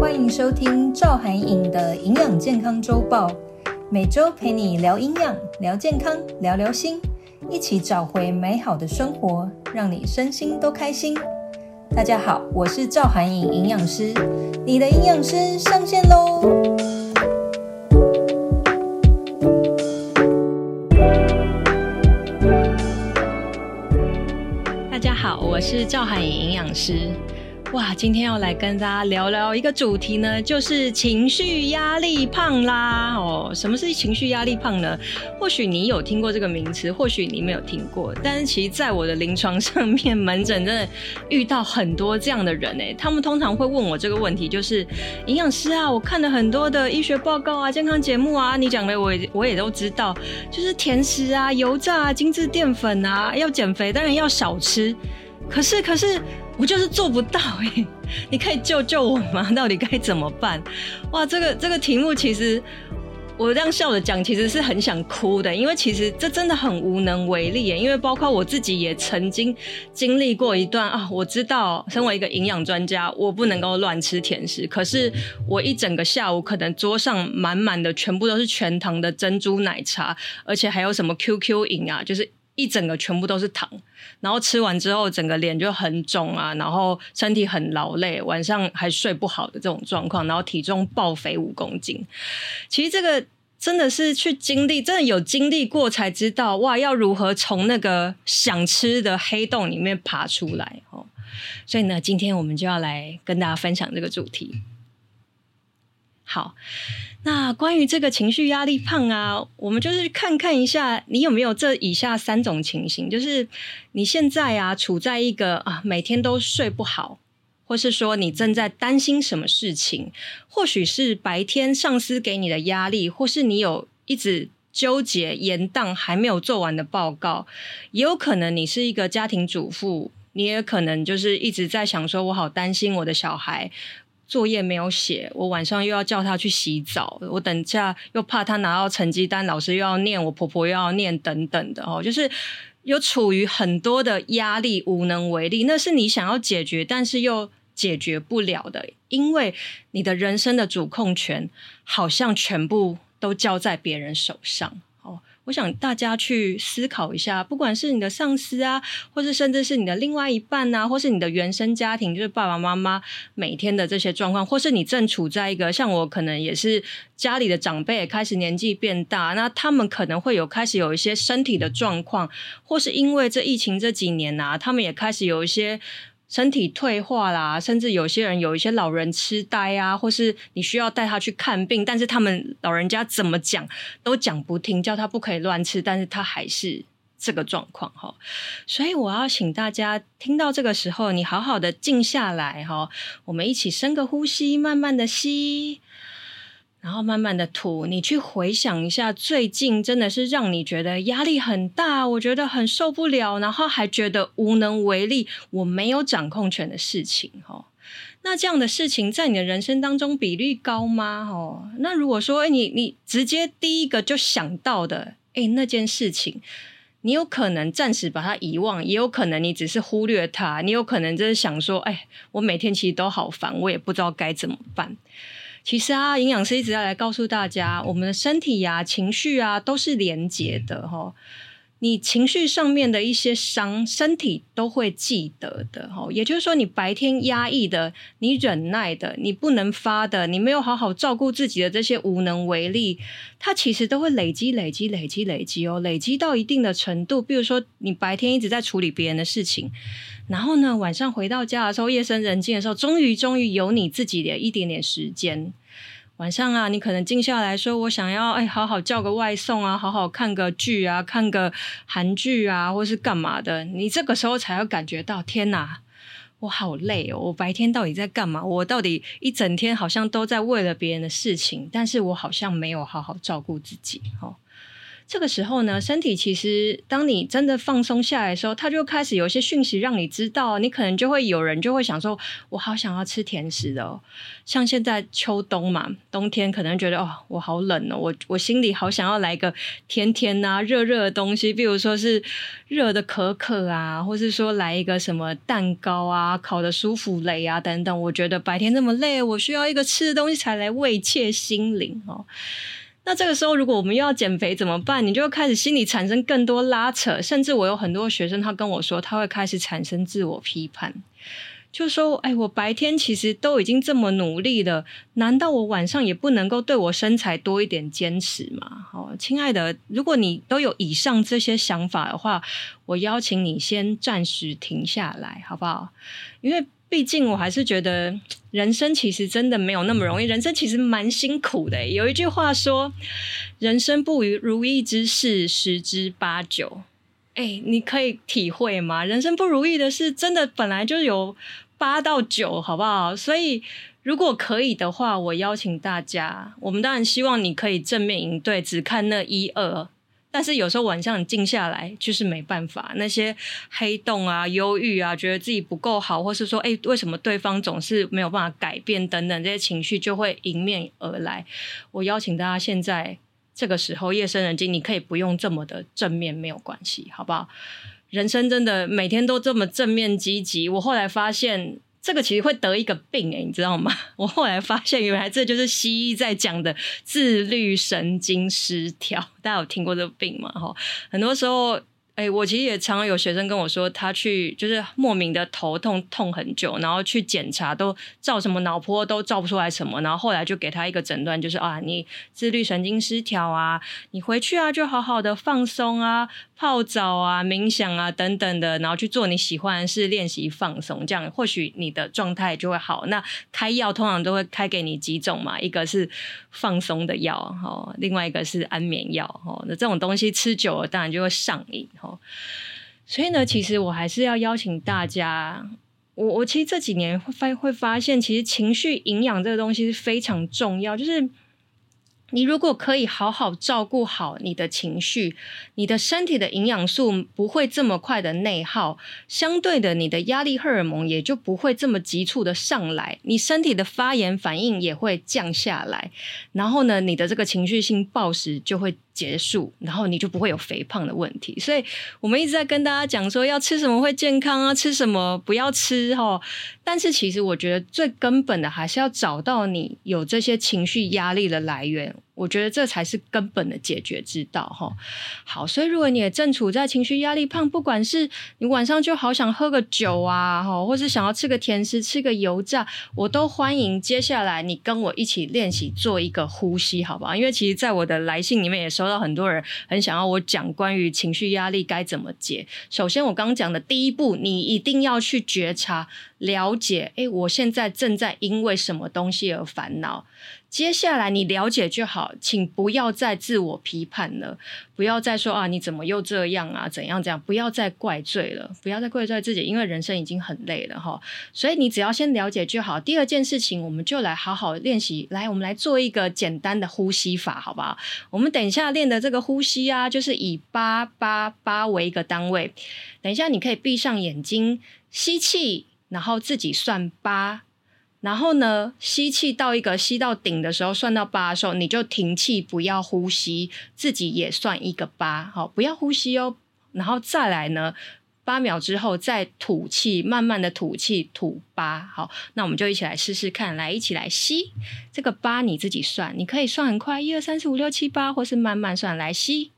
欢迎收听赵涵颖的营养健康周报，每周陪你聊营养、聊健康、聊聊心，一起找回美好的生活，让你身心都开心。大家好，我是赵涵颖营养师，你的营养师上线喽！是赵海颖营养师，哇，今天要来跟大家聊聊一个主题呢，就是情绪压力胖啦。哦，什么是情绪压力胖呢？或许你有听过这个名词，或许你没有听过。但是其实在我的临床上面，门诊真的遇到很多这样的人诶，他们通常会问我这个问题，就是营养师啊，我看了很多的医学报告啊、健康节目啊，你讲的我也我也都知道，就是甜食啊、油炸啊、精致淀粉啊，要减肥当然要少吃。可是，可是我就是做不到哎！你可以救救我吗？到底该怎么办？哇，这个这个题目其实我这样笑着讲，其实是很想哭的，因为其实这真的很无能为力耶。因为包括我自己也曾经经历过一段啊，我知道身为一个营养专家，我不能够乱吃甜食。可是我一整个下午，可能桌上满满的全部都是全糖的珍珠奶茶，而且还有什么 QQ 饮啊，就是。一整个全部都是糖，然后吃完之后整个脸就很肿啊，然后身体很劳累，晚上还睡不好的这种状况，然后体重爆肥五公斤。其实这个真的是去经历，真的有经历过才知道哇，要如何从那个想吃的黑洞里面爬出来哦。所以呢，今天我们就要来跟大家分享这个主题。好。那关于这个情绪压力胖啊，我们就是看看一下，你有没有这以下三种情形，就是你现在啊处在一个啊每天都睡不好，或是说你正在担心什么事情，或许是白天上司给你的压力，或是你有一直纠结延宕还没有做完的报告，也有可能你是一个家庭主妇，你也可能就是一直在想说，我好担心我的小孩。作业没有写，我晚上又要叫他去洗澡，我等下又怕他拿到成绩单，老师又要念，我婆婆又要念，等等的哦，就是有处于很多的压力，无能为力。那是你想要解决，但是又解决不了的，因为你的人生的主控权好像全部都交在别人手上。我想大家去思考一下，不管是你的上司啊，或是甚至是你的另外一半啊，或是你的原生家庭，就是爸爸妈妈每天的这些状况，或是你正处在一个像我，可能也是家里的长辈也开始年纪变大，那他们可能会有开始有一些身体的状况，或是因为这疫情这几年啊，他们也开始有一些。身体退化啦，甚至有些人有一些老人痴呆啊，或是你需要带他去看病，但是他们老人家怎么讲都讲不听，叫他不可以乱吃，但是他还是这个状况哈。所以我要请大家听到这个时候，你好好的静下来哈，我们一起深个呼吸，慢慢的吸。然后慢慢的吐，你去回想一下，最近真的是让你觉得压力很大，我觉得很受不了，然后还觉得无能为力，我没有掌控权的事情，齁。那这样的事情在你的人生当中比例高吗？齁。那如果说，诶，你你直接第一个就想到的，诶，那件事情，你有可能暂时把它遗忘，也有可能你只是忽略它，你有可能就是想说，诶，我每天其实都好烦，我也不知道该怎么办。其实啊，营养师一直要来告诉大家，我们的身体呀、啊、情绪啊，都是连结的哈。你情绪上面的一些伤，身体都会记得的哈。也就是说，你白天压抑的、你忍耐的、你不能发的、你没有好好照顾自己的这些无能为力，它其实都会累积、累积、累积、累积哦。累积到一定的程度，比如说你白天一直在处理别人的事情，然后呢，晚上回到家的时候，夜深人静的时候，终于终于有你自己的一点点时间。晚上啊，你可能静下来说：“我想要哎，好好叫个外送啊，好好看个剧啊，看个韩剧啊，或是干嘛的。”你这个时候才会感觉到，天哪，我好累哦！我白天到底在干嘛？我到底一整天好像都在为了别人的事情，但是我好像没有好好照顾自己。哦，这个时候呢，身体其实当你真的放松下来的时候，它就开始有一些讯息让你知道，你可能就会有人就会想说，我好想要吃甜食的哦。像现在秋冬嘛，冬天可能觉得哦，我好冷哦，我我心里好想要来个甜甜啊、热热的东西，比如说是热的可可啊，或是说来一个什么蛋糕啊、烤的舒芙蕾啊等等。我觉得白天那么累，我需要一个吃的东西才来慰藉心灵哦。那这个时候，如果我们又要减肥怎么办？你就会开始心里产生更多拉扯，甚至我有很多学生，他跟我说，他会开始产生自我批判，就说：“哎，我白天其实都已经这么努力了，难道我晚上也不能够对我身材多一点坚持吗？”好，亲爱的，如果你都有以上这些想法的话，我邀请你先暂时停下来，好不好？因为。毕竟，我还是觉得人生其实真的没有那么容易，人生其实蛮辛苦的。有一句话说：“人生不如意之事十之八九。”哎，你可以体会吗？人生不如意的事，真的本来就有八到九，好不好？所以，如果可以的话，我邀请大家，我们当然希望你可以正面应对，只看那一二。但是有时候晚上你静下来就是没办法，那些黑洞啊、忧郁啊，觉得自己不够好，或是说，哎，为什么对方总是没有办法改变等等这些情绪就会迎面而来。我邀请大家现在这个时候夜深人静，你可以不用这么的正面，没有关系，好不好？人生真的每天都这么正面积极。我后来发现。这个其实会得一个病诶，你知道吗？我后来发现，原来这就是西医在讲的自律神经失调。大家有听过这个病吗？哈，很多时候。哎、我其实也常常有学生跟我说，他去就是莫名的头痛痛很久，然后去检查都照什么脑波都照不出来什么，然后后来就给他一个诊断，就是啊，你自律神经失调啊，你回去啊就好好的放松啊，泡澡啊，冥想啊等等的，然后去做你喜欢的事，练习放松，这样或许你的状态就会好。那开药通常都会开给你几种嘛，一个是放松的药，哈，另外一个是安眠药，哈，那这种东西吃久了当然就会上瘾，哈。所以呢，其实我还是要邀请大家，我我其实这几年会发会发现，其实情绪营养这个东西是非常重要，就是。你如果可以好好照顾好你的情绪，你的身体的营养素不会这么快的内耗，相对的，你的压力荷尔蒙也就不会这么急促的上来，你身体的发炎反应也会降下来，然后呢，你的这个情绪性暴食就会结束，然后你就不会有肥胖的问题。所以我们一直在跟大家讲说，要吃什么会健康啊，吃什么不要吃哈。但是其实我觉得最根本的还是要找到你有这些情绪压力的来源。我觉得这才是根本的解决之道，哈。好，所以如果你也正处在情绪压力胖，不管是你晚上就好想喝个酒啊，哈，或是想要吃个甜食、吃个油炸，我都欢迎。接下来你跟我一起练习做一个呼吸，好不好？因为其实，在我的来信里面也收到很多人很想要我讲关于情绪压力该怎么解。首先，我刚刚讲的第一步，你一定要去觉察、了解，诶，我现在正在因为什么东西而烦恼。接下来你了解就好，请不要再自我批判了，不要再说啊，你怎么又这样啊？怎样怎样？不要再怪罪了，不要再怪罪自己，因为人生已经很累了哈。所以你只要先了解就好。第二件事情，我们就来好好练习，来，我们来做一个简单的呼吸法，好不好？我们等一下练的这个呼吸啊，就是以八八八为一个单位。等一下你可以闭上眼睛，吸气，然后自己算八。然后呢，吸气到一个吸到顶的时候，算到八的时候，你就停气，不要呼吸，自己也算一个八，好，不要呼吸哦。然后再来呢，八秒之后再吐气，慢慢的吐气，吐八，好，那我们就一起来试试看，来，一起来吸这个八，你自己算，你可以算很快，一二三四五六七八，或是慢慢算，来吸。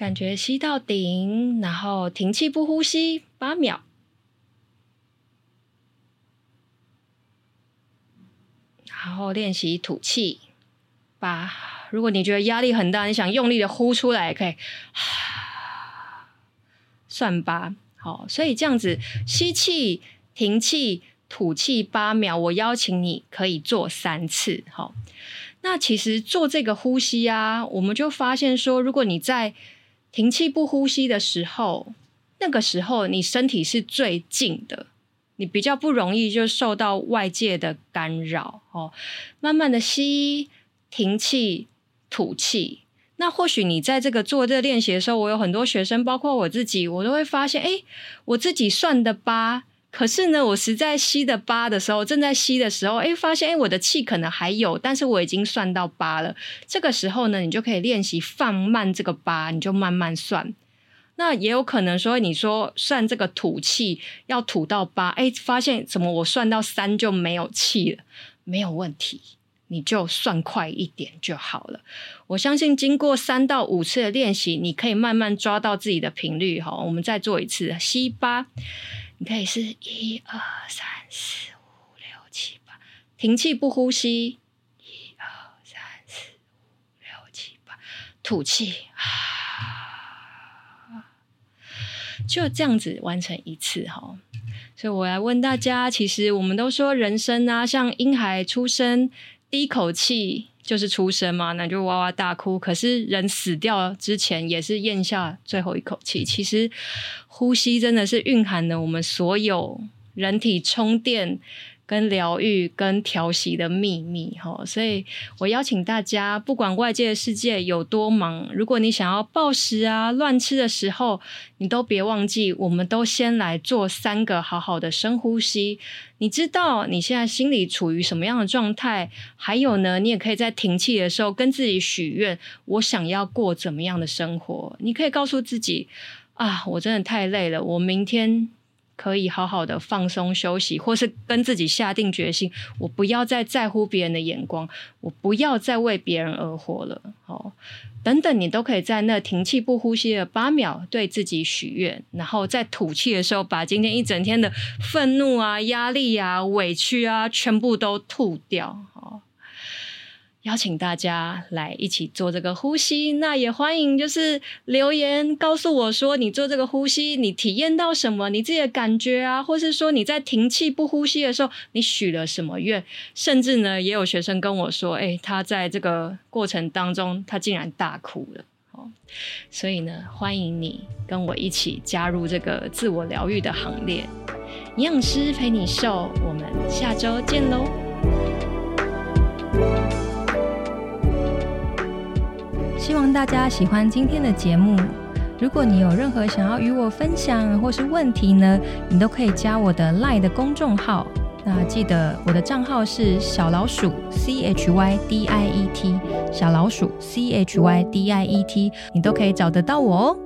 感觉吸到顶，然后停气不呼吸八秒，然后练习吐气八。如果你觉得压力很大，你想用力的呼出来，可以算八。好，所以这样子吸气、停气、吐气八秒。我邀请你可以做三次。好，那其实做这个呼吸啊，我们就发现说，如果你在停气不呼吸的时候，那个时候你身体是最静的，你比较不容易就受到外界的干扰哦。慢慢的吸，停气，吐气。那或许你在这个做这个练习的时候，我有很多学生，包括我自己，我都会发现，哎，我自己算的八。可是呢，我实在吸的八的时候，正在吸的时候，哎，发现哎，我的气可能还有，但是我已经算到八了。这个时候呢，你就可以练习放慢这个八，你就慢慢算。那也有可能说，你说算这个吐气要吐到八，哎，发现怎么我算到三就没有气了？没有问题，你就算快一点就好了。我相信经过三到五次的练习，你可以慢慢抓到自己的频率。哈，我们再做一次，吸八。你可以是一二三四五六七八，停气不呼吸，一二三四五六七八，吐气啊，就这样子完成一次哈。所以我来问大家，其实我们都说人生啊，像婴孩出生第一口气就是出生嘛，那就哇哇大哭。可是人死掉之前也是咽下最后一口气，其实。呼吸真的是蕴含了我们所有人体充电、跟疗愈、跟调息的秘密哈，所以我邀请大家，不管外界的世界有多忙，如果你想要暴食啊、乱吃的时候，你都别忘记，我们都先来做三个好好的深呼吸。你知道你现在心里处于什么样的状态？还有呢，你也可以在停气的时候跟自己许愿：我想要过怎么样的生活？你可以告诉自己。啊，我真的太累了，我明天可以好好的放松休息，或是跟自己下定决心，我不要再在乎别人的眼光，我不要再为别人而活了。哦，等等，你都可以在那停气不呼吸的八秒对自己许愿，然后在吐气的时候，把今天一整天的愤怒啊、压力啊、委屈啊，全部都吐掉。邀请大家来一起做这个呼吸，那也欢迎就是留言告诉我说，你做这个呼吸，你体验到什么，你自己的感觉啊，或是说你在停气不呼吸的时候，你许了什么愿，甚至呢，也有学生跟我说，诶，他在这个过程当中，他竟然大哭了，哦，所以呢，欢迎你跟我一起加入这个自我疗愈的行列，营养师陪你瘦，我们下周见喽。希望大家喜欢今天的节目。如果你有任何想要与我分享或是问题呢，你都可以加我的 lie 的公众号。那记得我的账号是小老鼠 C H Y D I E T，小老鼠 C H Y D I E T，你都可以找得到我哦。